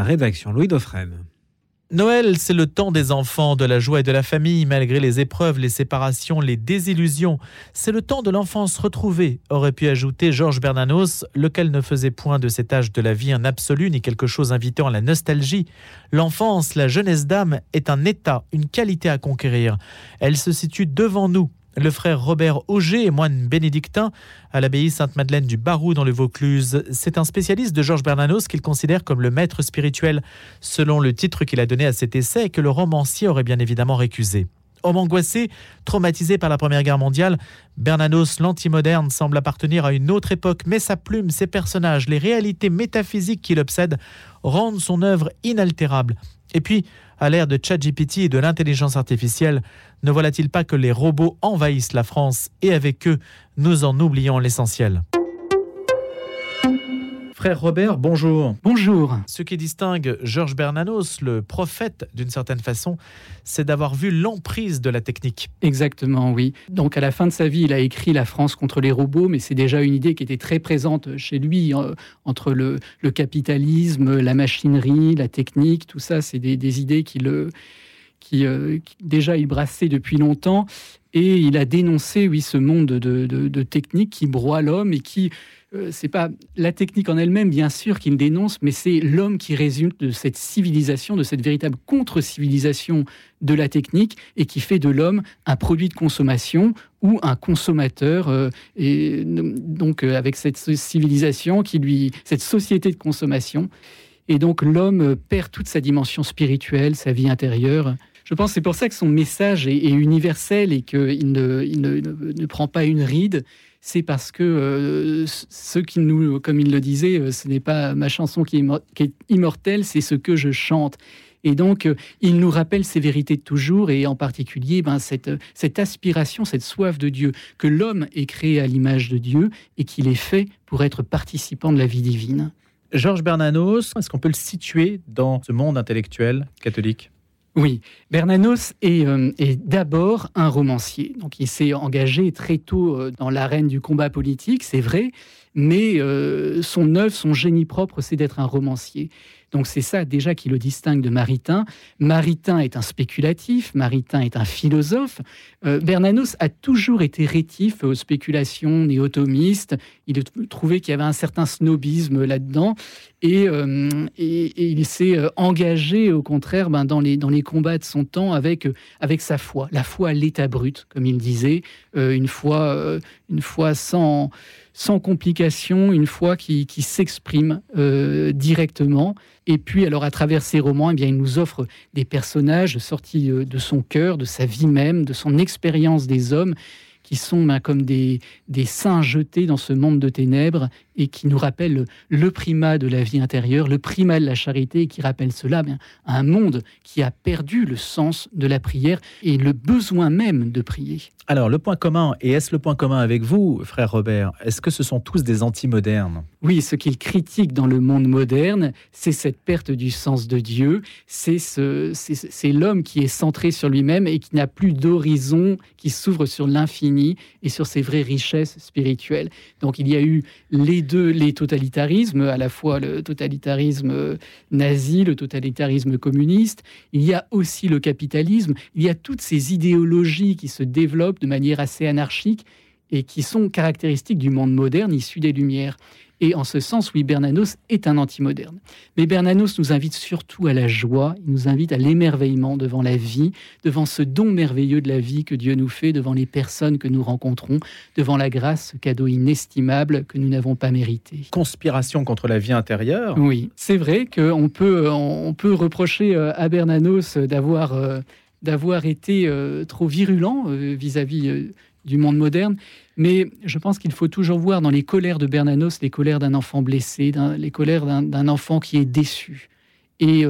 Rédaction Louis Dauphren. Noël, c'est le temps des enfants, de la joie et de la famille, malgré les épreuves, les séparations, les désillusions. C'est le temps de l'enfance retrouvée, aurait pu ajouter Georges Bernanos, lequel ne faisait point de cet âge de la vie un absolu ni quelque chose invitant à la nostalgie. L'enfance, la jeunesse d'âme, est un état, une qualité à conquérir. Elle se situe devant nous, le frère Robert Auger est moine bénédictin à l'abbaye Sainte-Madeleine du Barou dans le Vaucluse. C'est un spécialiste de Georges Bernanos qu'il considère comme le maître spirituel, selon le titre qu'il a donné à cet essai et que le romancier aurait bien évidemment récusé. Homme angoissé, traumatisé par la Première Guerre mondiale, Bernanos, l'antimoderne, semble appartenir à une autre époque, mais sa plume, ses personnages, les réalités métaphysiques qui l'obsèdent rendent son œuvre inaltérable. Et puis, à l'ère de ChatGPT et de l'intelligence artificielle, ne voilà-t-il pas que les robots envahissent la France et avec eux, nous en oublions l'essentiel? Frère Robert, bonjour. Bonjour. Ce qui distingue Georges Bernanos, le prophète d'une certaine façon, c'est d'avoir vu l'emprise de la technique. Exactement, oui. Donc à la fin de sa vie, il a écrit La France contre les robots, mais c'est déjà une idée qui était très présente chez lui, euh, entre le, capitalisme, la machinerie, la technique, tout ça, c'est des, idées qui le... Qui, euh, déjà il brassait depuis longtemps et il a dénoncé oui ce monde de, de technique qui broie l'homme et qui euh, c'est pas la technique en elle-même, bien sûr, qu'il dénonce, mais c'est l'homme qui résulte de cette civilisation, de cette véritable contre-civilisation de la technique et qui fait de l'homme un produit de consommation ou un consommateur. Euh, et donc, avec cette civilisation qui lui, cette société de consommation. Et donc, l'homme perd toute sa dimension spirituelle, sa vie intérieure. Je pense que c'est pour ça que son message est, universel et qu'il ne, prend pas une ride c'est parce que euh, ce qui nous, comme il le disait, euh, ce n'est pas ma chanson qui est, immortelle, c'est ce que je chante. Et donc, euh, il nous rappelle ces vérités de toujours, et en particulier ben, cette aspiration, cette soif de Dieu, que l'homme est créé à l'image de Dieu et qu'il est fait pour être participant de la vie divine. Georges Bernanos, est-ce qu'on peut le situer dans ce monde intellectuel catholique? Oui, Bernanos euh, est, d'abord un romancier. Donc il s'est engagé très tôt euh, dans l'arène du combat politique, c'est vrai, mais euh, son œuvre, son génie propre, c'est d'être un romancier. Donc c'est ça déjà qui le distingue de Maritain. Maritain est un spéculatif, Maritain est un philosophe. Euh, Bernanos a toujours été rétif aux spéculations néotomistes. Il trouvait qu'il y avait un certain snobisme là-dedans. Et, euh, il s'est euh, engagé au contraire ben, dans, les, combats de son temps avec, sa foi, la foi à l'état brut, comme il disait, une foi, une sans, sans complication, une foi qui, qui s'exprime directement. Et puis, alors, à travers ses romans, eh bien, il nous offre des personnages sortis euh, de son cœur, de sa vie même, de son expérience des hommes, qui sont ben, comme des saints jetés dans ce monde de ténèbres et qui nous rappellent le primat de la vie intérieure, le primat de la charité, et qui rappelle cela bien, à un monde qui a perdu le sens de la prière et le besoin même de prier. Alors, le point commun, et est-ce le point commun avec vous, frère Robert Est-ce que ce sont tous des anti-modernes? Oui, ce qu'il critique dans le monde moderne, c'est cette perte du sens de Dieu, c'est ce, l'homme qui est centré sur lui-même et qui n'a plus d'horizon, qui s'ouvre sur l'infini et sur ses vraies richesses spirituelles. Donc, il y a eu les deux, les totalitarismes, à la fois le totalitarisme nazi, le totalitarisme communiste, il y a aussi le capitalisme, il y a toutes ces idéologies qui se développent de manière assez anarchique et qui sont caractéristiques du monde moderne issu des Lumières. Et en ce sens, oui, Bernanos est un anti-moderne. Mais Bernanos nous invite surtout à la joie, il nous invite à l'émerveillement devant la vie, devant ce don merveilleux de la vie que Dieu nous fait, devant les personnes que nous rencontrons, devant la grâce, ce cadeau inestimable que nous n'avons pas mérité. Conspiration contre la vie intérieure Oui, c'est vrai qu'on peut, on peut reprocher euh, à Bernanos d'avoir euh, d'avoir été euh, trop virulent vis-à-vis euh, du monde moderne. Mais je pense qu'il faut toujours voir dans les colères de Bernanos les colères d'un enfant blessé, les colères d'un enfant qui est déçu. Et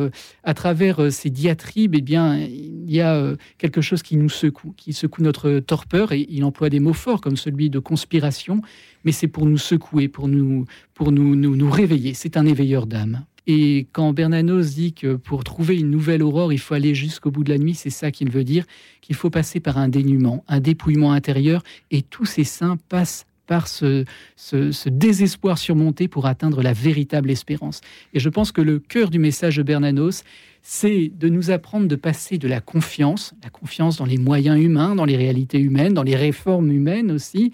à travers ces diatribes, eh bien, il y a quelque chose qui nous secoue, qui secoue notre torpeur. Et il emploie des mots forts comme celui de conspiration, mais c'est pour nous secouer, pour nous, pour nous, nous réveiller. C'est un éveilleur d'âme. Et quand Bernanos dit que pour trouver une nouvelle aurore, il faut aller jusqu'au bout de la nuit, c'est ça qu'il veut dire, qu'il faut passer par un dénuement, un dépouillement intérieur, et tous ces saints passent par ce, ce, désespoir surmonté pour atteindre la véritable espérance. Et je pense que le cœur du message de Bernanos, c'est de nous apprendre de passer de la confiance, la confiance dans les moyens humains, dans les réalités humaines, dans les réformes humaines aussi,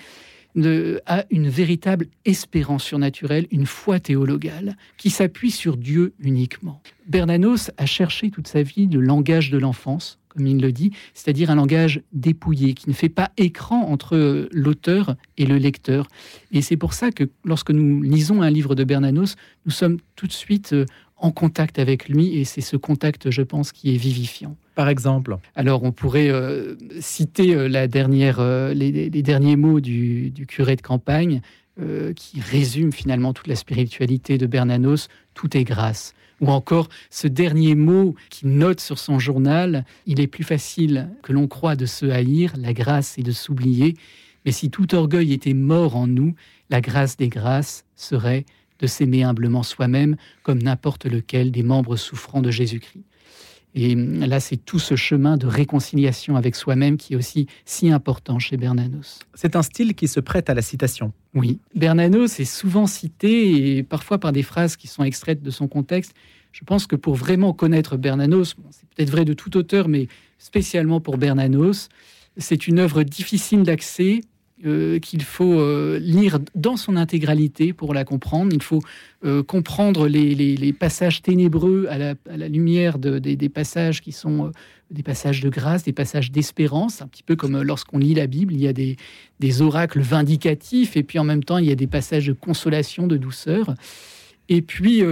de, à une véritable espérance surnaturelle, une foi théologale qui s'appuie sur Dieu uniquement. Bernanos a cherché toute sa vie le langage de l'enfance, comme il le dit, c'est-à-dire un langage dépouillé, qui ne fait pas écran entre l'auteur et le lecteur. Et c'est pour ça que lorsque nous lisons un livre de Bernanos, nous sommes tout de suite euh, en contact avec lui, et c'est ce contact, je pense, qui est vivifiant. Par exemple Alors, on pourrait euh, citer euh, la dernière, les, derniers mots du, du curé de campagne, qui résume finalement toute la spiritualité de Bernanos, tout est grâce. Ou encore ce dernier mot qu'il note sur son journal, il est plus facile que l'on croit de se haïr, la grâce est de s'oublier, mais si tout orgueil était mort en nous, la grâce des grâces serait de s'aimer humblement soi-même comme n'importe lequel des membres souffrants de Jésus-Christ. Et là, c'est tout ce chemin de réconciliation avec soi-même qui est aussi si important chez Bernanos. C'est un style qui se prête à la citation. Oui, Bernanos est souvent cité et parfois par des phrases qui sont extraites de son contexte. Je pense que pour vraiment connaître Bernanos, c'est peut-être vrai de tout auteur, mais spécialement pour Bernanos, c'est une œuvre difficile d'accès, euh, qu'il faut euh, lire dans son intégralité pour la comprendre. Il faut euh, comprendre les, passages ténébreux à la, lumière des, passages qui sont des passages de grâce, des passages d'espérance, un petit peu comme lorsqu'on lit la Bible, il y a des, des, oracles vindicatifs et puis en même temps il y a des passages de consolation, de douceur. Et puis,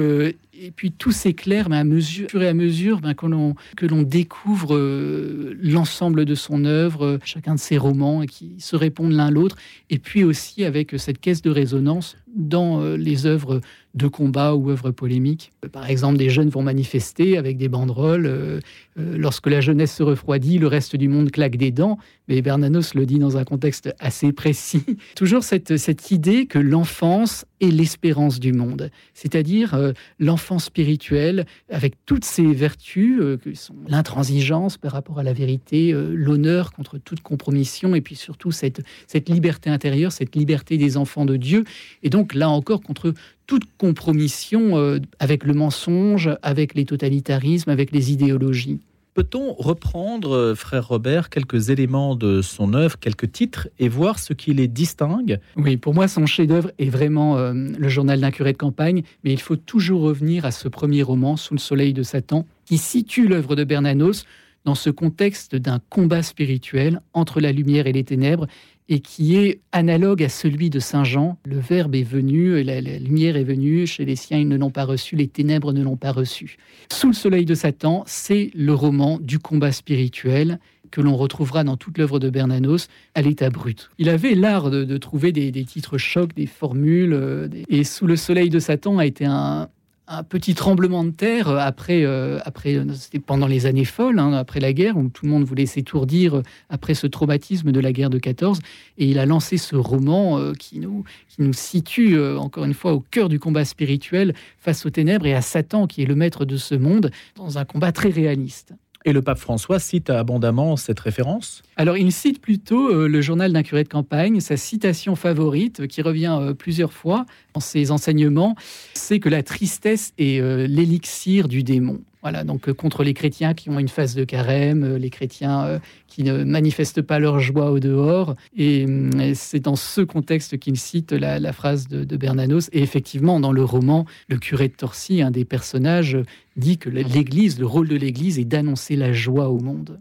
et puis tout s'éclaire mais à mesure et à mesure ben, que l'on découvre euh, l'ensemble de son œuvre, chacun de ses romans qui se répondent l'un l'autre, et puis aussi avec cette caisse de résonance dans euh, les œuvres de combat ou œuvres polémiques. Par exemple, des jeunes vont manifester avec des banderoles. Euh, lorsque la jeunesse se refroidit, le reste du monde claque des dents. Mais Bernanos le dit dans un contexte assez précis. Toujours cette, cette idée que l'enfance est l'espérance du monde, c'est-à-dire l'enfance spirituelle, avec toutes ses vertus, euh, que sont l'intransigeance par rapport à la vérité, euh, l'honneur contre toute compromission, et puis surtout cette, cette liberté intérieure, cette liberté des enfants de Dieu. Et donc là encore, contre toute compromission euh, avec le mensonge, avec les totalitarismes, avec les idéologies. Peut-on reprendre, euh, frère Robert, quelques éléments de son œuvre, quelques titres, et voir ce qui les distingue? Oui, pour moi, son chef-d'œuvre est vraiment euh, le journal d'un curé de campagne, mais il faut toujours revenir à ce premier roman, Sous le soleil de Satan, qui situe l'œuvre de Bernanos dans ce contexte d'un combat spirituel entre la lumière et les ténèbres, et qui est analogue à celui de Saint Jean. Le Verbe est venu, la, lumière est venue, chez les siens ils ne l'ont pas reçu, les ténèbres ne l'ont pas reçu. Sous le soleil de Satan, c'est le roman du combat spirituel que l'on retrouvera dans toute l'œuvre de Bernanos à l'état brut. Il avait l'art de, trouver des, des, titres chocs, des formules, euh, et Sous le soleil de Satan a été un, un petit tremblement de terre après, euh, après c'était pendant les années folles, hein, après la guerre, où tout le monde voulait s'étourdir après ce traumatisme de la guerre de 14. Et il a lancé ce roman euh, qui, nous, situe, euh, encore une fois, au cœur du combat spirituel face aux ténèbres et à Satan, qui est le maître de ce monde, dans un combat très réaliste. Et le pape François cite abondamment cette référence Alors, il cite plutôt le journal d'un curé de campagne, sa citation favorite, qui revient plusieurs fois dans ses enseignements, c'est que la tristesse est l'élixir du démon. Voilà, donc euh, contre les chrétiens qui ont une phase de carême, euh, les chrétiens euh, qui ne manifestent pas leur joie au dehors. Et, c'est dans ce contexte qu'il cite la, phrase de, Bernanos. Et effectivement, dans le roman, le curé de Torcy, un des personnages, dit que l'Église, le rôle de l'Église est d'annoncer la joie au monde.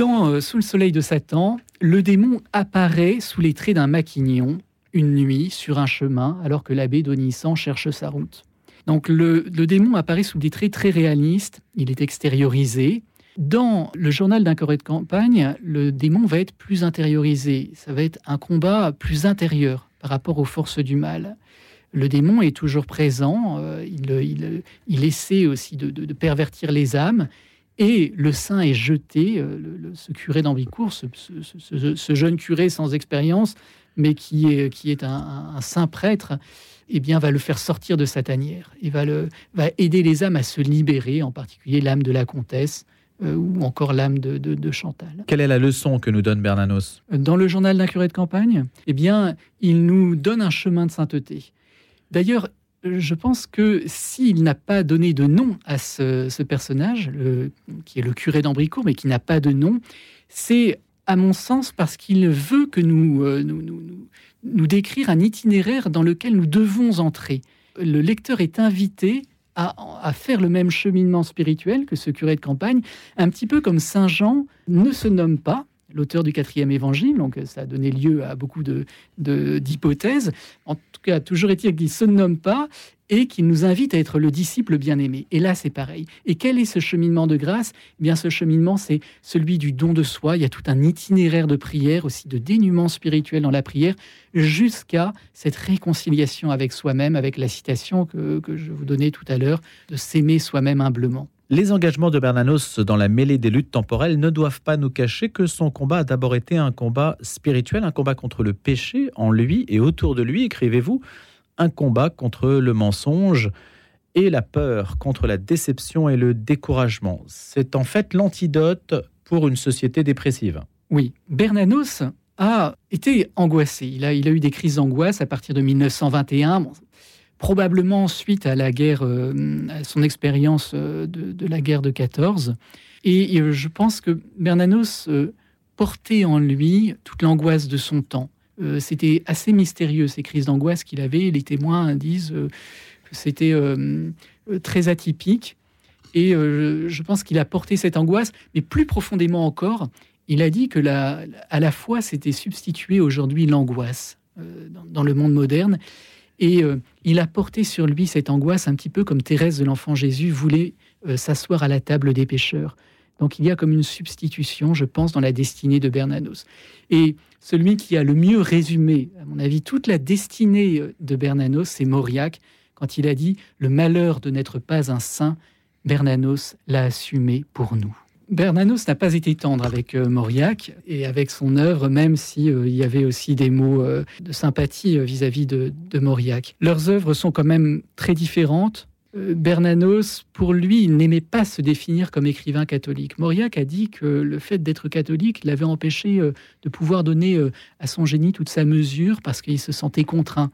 Sous le soleil de Satan, le démon apparaît sous les traits d'un maquignon une nuit sur un chemin alors que l'abbé Donissant cherche sa route. Donc le, démon apparaît sous des traits très réalistes, il est extériorisé. Dans le journal d'un corée de campagne, le démon va être plus intériorisé, ça va être un combat plus intérieur par rapport aux forces du mal. Le démon est toujours présent, euh, il, essaie aussi de, pervertir les âmes, et le saint est jeté, euh, ce curé d'Ambicourt, ce, jeune curé sans expérience, mais qui est, qui est un, saint prêtre, eh bien, va le faire sortir de sa tanière et va, le, va aider les âmes à se libérer, en particulier l'âme de la comtesse euh, ou encore l'âme de, Chantal. Quelle est la leçon que nous donne Bernanos? Dans le journal d'un curé de campagne, eh bien, il nous donne un chemin de sainteté. D'ailleurs, je pense que s'il n'a pas donné de nom à ce, personnage, qui est le curé d'Ambricourt, mais qui n'a pas de nom, c'est à mon sens parce qu'il veut que nous, euh, nous, nous, nous, décrire un itinéraire dans lequel nous devons entrer. Le lecteur est invité à, faire le même cheminement spirituel que ce curé de campagne, un petit peu comme Saint Jean ne se nomme pas, l'auteur du quatrième évangile, donc ça a donné lieu à beaucoup d'hypothèses. De, en tout cas, toujours est-il qu'il ne se nomme pas et qu'il nous invite à être le disciple bien-aimé. Et là, c'est pareil. Et quel est ce cheminement de grâce? Eh bien, ce cheminement, c'est celui du don de soi. Il y a tout un itinéraire de prière, aussi de dénuement spirituel dans la prière, jusqu'à cette réconciliation avec soi-même, avec la citation que je vous donnais tout à l'heure, de s'aimer soi-même humblement. Les engagements de Bernanos dans la mêlée des luttes temporelles ne doivent pas nous cacher que son combat a d'abord été un combat spirituel, un combat contre le péché en lui et autour de lui, écrivez-vous, un combat contre le mensonge et la peur, contre la déception et le découragement. C'est en fait l'antidote pour une société dépressive. Oui, Bernanos a été angoissé. Il a, eu des crises d'angoisse à partir de 1921 probablement suite à la guerre, euh, à son expérience euh, de, la guerre de 14. Et, je pense que Bernanos euh, portait en lui toute l'angoisse de son temps. c'était assez mystérieux ces crises d'angoisse qu'il avait. Les témoins disent que c'était très atypique. Et je pense qu'il a porté cette angoisse, mais plus profondément encore, il a dit que la, à la fois c'était substitué aujourd'hui l'angoisse dans, le monde moderne et euh, il a porté sur lui cette angoisse un petit peu comme Thérèse de l'Enfant Jésus voulait euh, s'asseoir à la table des pécheurs. Donc il y a comme une substitution, je pense, dans la destinée de Bernanos. Et celui qui a le mieux résumé, à mon avis, toute la destinée euh, de Bernanos, c'est Mauriac, quand il a dit ⁇ Le malheur de n'être pas un saint, Bernanos l'a assumé pour nous ⁇ Bernanos n'a pas été tendre avec euh, Mauriac et avec son œuvre, même s'il si, euh, y avait aussi des mots euh, de sympathie vis-à-vis de, de, Mauriac. Leurs œuvres sont quand même très différentes. Bernanos, pour lui, il n'aimait pas se définir comme écrivain catholique. Mauriac a dit que le fait d'être catholique l'avait empêché de pouvoir donner à son génie toute sa mesure parce qu'il se sentait contraint.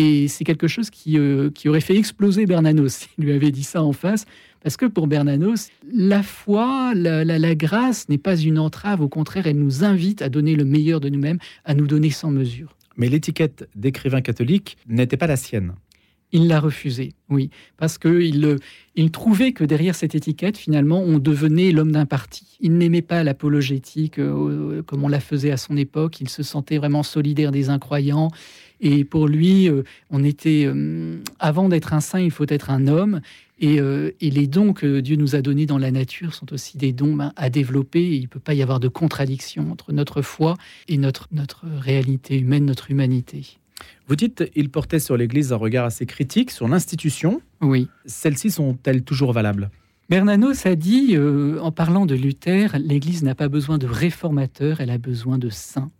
Et c'est quelque chose qui, qui aurait fait exploser Bernanos s'il lui avait dit ça en face, parce que pour Bernanos, la foi, la, grâce n'est pas une entrave, au contraire, elle nous invite à donner le meilleur de nous-mêmes, à nous donner sans mesure. Mais l'étiquette d'écrivain catholique n'était pas la sienne. Il l'a refusée, oui, parce qu'il il trouvait que derrière cette étiquette, finalement, on devenait l'homme d'un parti. Il n'aimait pas l'apologétique euh, comme on la faisait à son époque. Il se sentait vraiment solidaire des incroyants. Et pour lui, euh, on était, euh, avant d'être un saint, il faut être un homme. Euh, et, les dons que Dieu nous a donnés dans la nature sont aussi des dons ben, à développer. il ne peut pas y avoir de contradiction entre notre foi et notre, notre réalité humaine, notre humanité. Vous dites, il portait sur l'Église un regard assez critique sur l'institution. Oui. Celles-ci sont-elles toujours valables? Bernanos a dit, euh, en parlant de Luther, l'Église n'a pas besoin de réformateurs, elle a besoin de saints.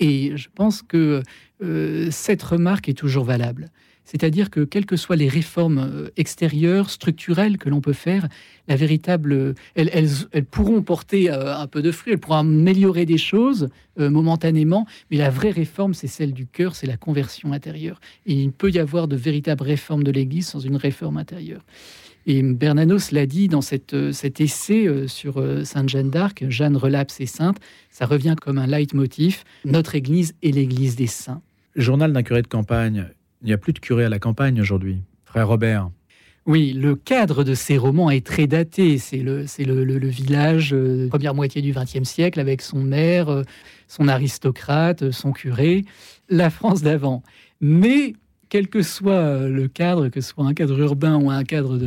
Et je pense que euh, cette remarque est toujours valable. C'est-à-dire que quelles que soient les réformes euh, extérieures, structurelles que l'on peut faire, véritable, elles, pourront porter euh, un peu de fruits, elles pourront améliorer des choses euh, momentanément, mais la vraie réforme, c'est celle du cœur, c'est la conversion intérieure. Et il peut y avoir de véritables réformes de l'Église sans une réforme intérieure. Et Bernanos l'a dit dans cet essai sur Sainte Jeanne d'Arc, Jeanne relapse et sainte, ça revient comme un leitmotiv, notre Église est l'Église des saints. Journal d'un curé de campagne, il n'y a plus de curé à la campagne aujourd'hui. Frère Robert. Oui, le cadre de ces romans est très daté. C'est le, le, le, village, euh, première moitié du XXe siècle, avec son maire, euh, son aristocrate, son curé, la France d'avant. Mais quel que soit le cadre, que ce soit un cadre urbain ou un cadre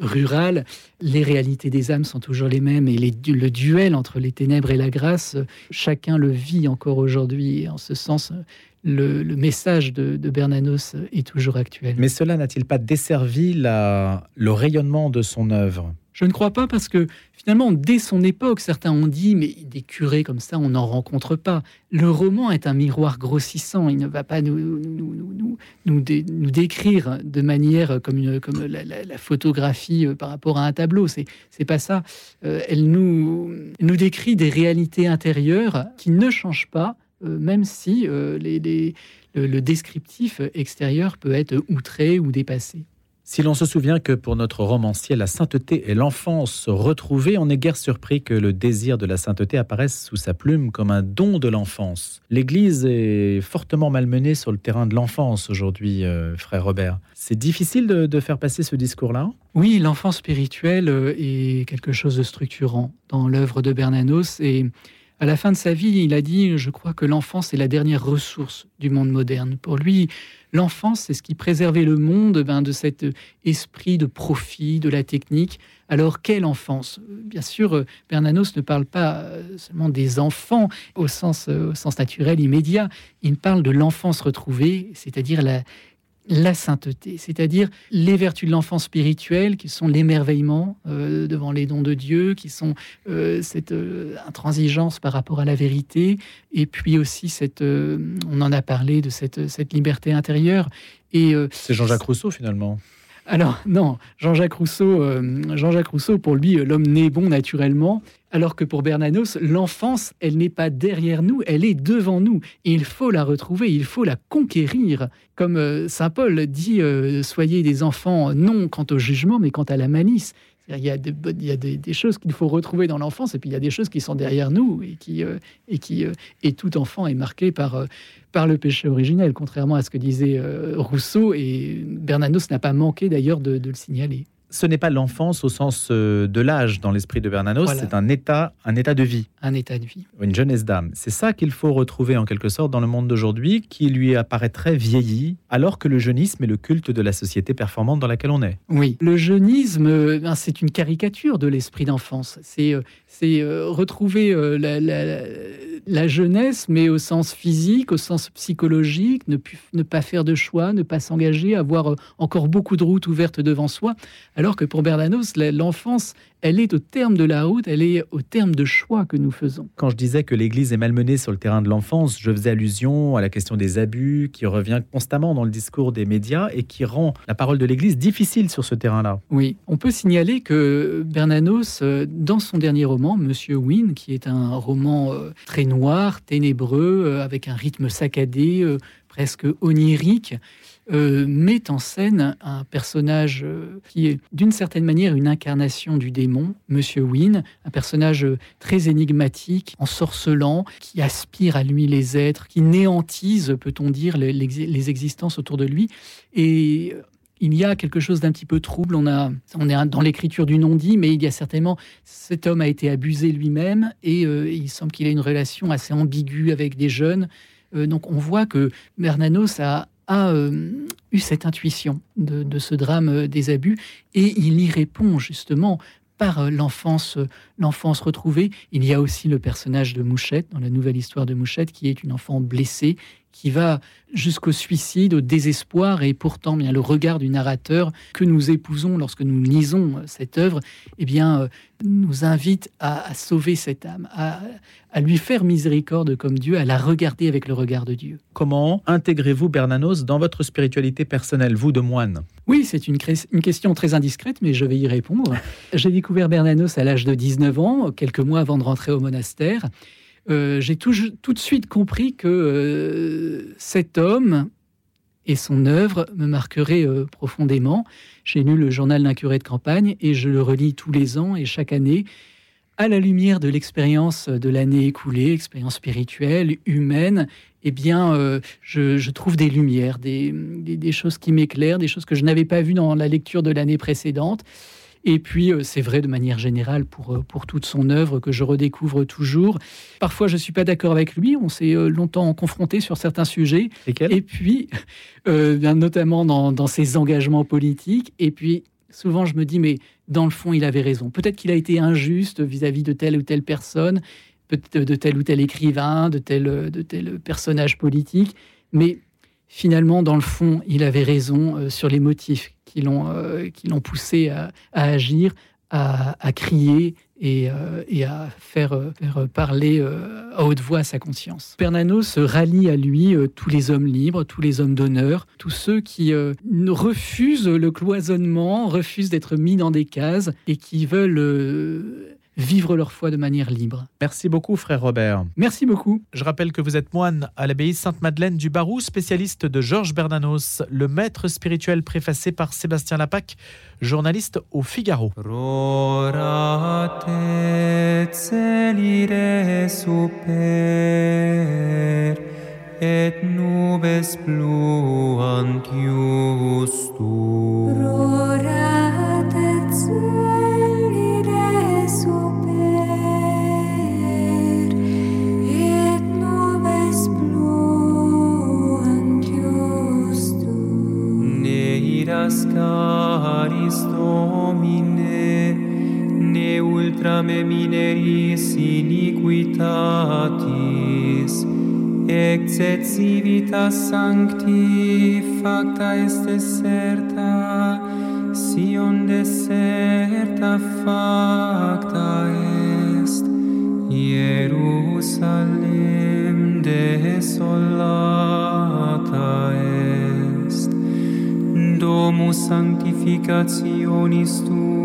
rural, les réalités des âmes sont toujours les mêmes et le duel entre les ténèbres et la grâce, chacun le vit encore aujourd'hui. En ce sens, le, message de, Bernanos est toujours actuel. Mais cela n'a-t-il pas desservi le rayonnement de son œuvre? Je ne crois pas parce que finalement, dès son époque, certains ont dit, mais des curés comme ça, on n'en rencontre pas. Le roman est un miroir grossissant. Il ne va pas nous, nous, nous, décrire de manière comme, comme la, photographie euh, par rapport à un tableau. C'est, pas ça. Euh, elle nous, nous décrit des réalités intérieures qui ne changent pas, euh, même si le descriptif extérieur peut être outré ou dépassé. Si l'on se souvient que pour notre romancier, la sainteté et l'enfance retrouvée, on n'est guère surpris que le désir de la sainteté apparaisse sous sa plume comme un don de l'enfance. L'Église est fortement malmenée sur le terrain de l'enfance aujourd'hui, euh, frère Robert. C'est difficile de, faire passer ce discours-là? Oui, l'enfance spirituelle euh, est quelque chose de structurant dans l'œuvre de Bernanos et à la fin de sa vie, il a dit, je crois que l'enfance est la dernière ressource du monde moderne. Pour lui, l'enfance, c'est ce qui préservait le monde ben, de cet esprit de profit, de la technique. Alors, quelle enfance? Bien sûr, Bernanos ne parle pas seulement des enfants au sens, au sens naturel immédiat, il parle de l'enfance retrouvée, c'est-à-dire la, la sainteté, c'est-à-dire les vertus de l'enfant spirituel, qui sont l'émerveillement euh, devant les dons de Dieu, qui sont euh, cette euh, intransigeance par rapport à la vérité, et puis aussi cette, on en a parlé de cette, cette liberté intérieure. Et c'est Jean-Jacques Rousseau finalement. Alors non, Jean-Jacques Rousseau, Jean-Jacques Rousseau, pour lui, l'homme naît bon naturellement. Alors que pour Bernanos, l'enfance, elle n'est pas derrière nous, elle est devant nous. Il faut la retrouver, il faut la conquérir. Comme euh, Saint Paul dit, euh, soyez des enfants non quant au jugement, mais quant à la malice. Il y a, des, choses qu'il faut retrouver dans l'enfance, et puis il y a des choses qui sont derrière nous, et qui, euh, et qui et tout enfant est marqué par, par le péché originel, contrairement à ce que disait Rousseau, et Bernanos n'a pas manqué d'ailleurs de le signaler ce n'est pas l'enfance au sens euh, de l'âge dans l'esprit de Bernanos, c'est un état, un état de vie. Un état de vie. Une jeunesse d'âme. C'est ça qu'il faut retrouver en quelque sorte dans le monde d'aujourd'hui, qui lui apparaîtrait vieilli, alors que le jeunisme est le culte de la société performante dans laquelle on est. Oui, le jeunisme, euh, ben, c'est une caricature de l'esprit d'enfance. C'est euh, retrouver la, la, jeunesse, mais au sens physique, au sens psychologique, ne, ne pas faire de choix, ne pas s'engager, avoir encore beaucoup de routes ouvertes devant soi alors que pour Bernanos, l'enfance, elle est au terme de la route, elle est au terme de choix que nous faisons. Quand je disais que l'Église est malmenée sur le terrain de l'enfance, je faisais allusion à la question des abus qui revient constamment dans le discours des médias et qui rend la parole de l'Église difficile sur ce terrain-là. Oui, on peut signaler que Bernanos, euh, dans son dernier roman, Monsieur Wynne, qui est un roman euh, très noir, ténébreux, euh, avec un rythme saccadé, presque onirique, euh, met en scène un personnage euh, qui est d'une certaine manière une incarnation du démon, Monsieur Wynne, un personnage euh, très énigmatique, ensorcelant, qui aspire à lui les êtres, qui néantise, peut-on dire, les, les, existences autour de lui. Et il y a quelque chose d'un petit peu trouble. On, a, on est dans l'écriture du non-dit, mais il y a certainement cet homme a été abusé lui-même et il semble qu'il ait une relation assez ambiguë avec des jeunes. Donc on voit que Bernanos a a euh, eu cette intuition de, ce drame euh, des abus et il y répond justement par euh, l'enfance, l'enfance retrouvée. Il y a aussi le personnage de Mouchette dans la nouvelle histoire de Mouchette qui est une enfant blessée qui va jusqu'au suicide, au désespoir, et pourtant bien le regard du narrateur que nous épousons lorsque nous lisons cette œuvre, eh bien euh, nous invite à, sauver cette âme, à, lui faire miséricorde comme Dieu, à la regarder avec le regard de Dieu. Comment intégrez-vous Bernanos dans votre spiritualité personnelle, vous de moine? Oui, c'est une, une question très indiscrète, mais je vais y répondre. J'ai découvert Bernanos à l'âge de 19 ans, quelques mois avant de rentrer au monastère. Euh, j'ai tout, de suite compris que euh, cet homme et son œuvre me marqueraient euh, profondément. J'ai lu le journal d'un curé de campagne et je le relis tous les ans et chaque année. à la lumière de l'expérience de l'année écoulée, expérience spirituelle, humaine, eh bien, je, trouve des lumières, des, choses qui m'éclairent, des choses que je n'avais pas vues dans la lecture de l'année précédente. Et puis, euh, c'est vrai de manière générale pour, euh, pour toute son œuvre que je redécouvre toujours. Parfois, je ne suis pas d'accord avec lui. On s'est longtemps confronté sur certains sujets. Et puis, bien notamment dans, dans ses engagements politiques. Et puis, souvent, je me dis, mais dans le fond, il avait raison. Peut-être qu'il a été injuste vis-à-vis de telle ou telle personne, de tel ou tel écrivain, de tel, de tel personnage politique, mais finalement, dans le fond, il avait raison euh, sur les motifs qui l'ont euh, poussé à, agir, à, crier et, euh, et, à faire, parler à haute voix sa conscience. Pernanos rallie à lui tous les hommes libres, tous les hommes d'honneur, tous ceux qui refusent le cloisonnement, refusent d'être mis dans des cases et qui veulent vivre leur foi de manière libre. Merci beaucoup, frère Robert. Merci beaucoup. Je rappelle que vous êtes moine à l'abbaye Sainte-Madeleine du Barou, spécialiste de Georges Bernanos, le maître spirituel préfacé par Sébastien Lapac, journaliste au Figaro. et nubes intra me mineris iniquitatis ex civitas sancti facta est deserta sion deserta facta est Jerusalem desolata est. Domus sanctificationis tu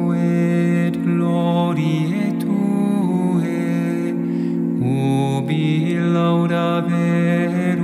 glorie tue ubi laudaverum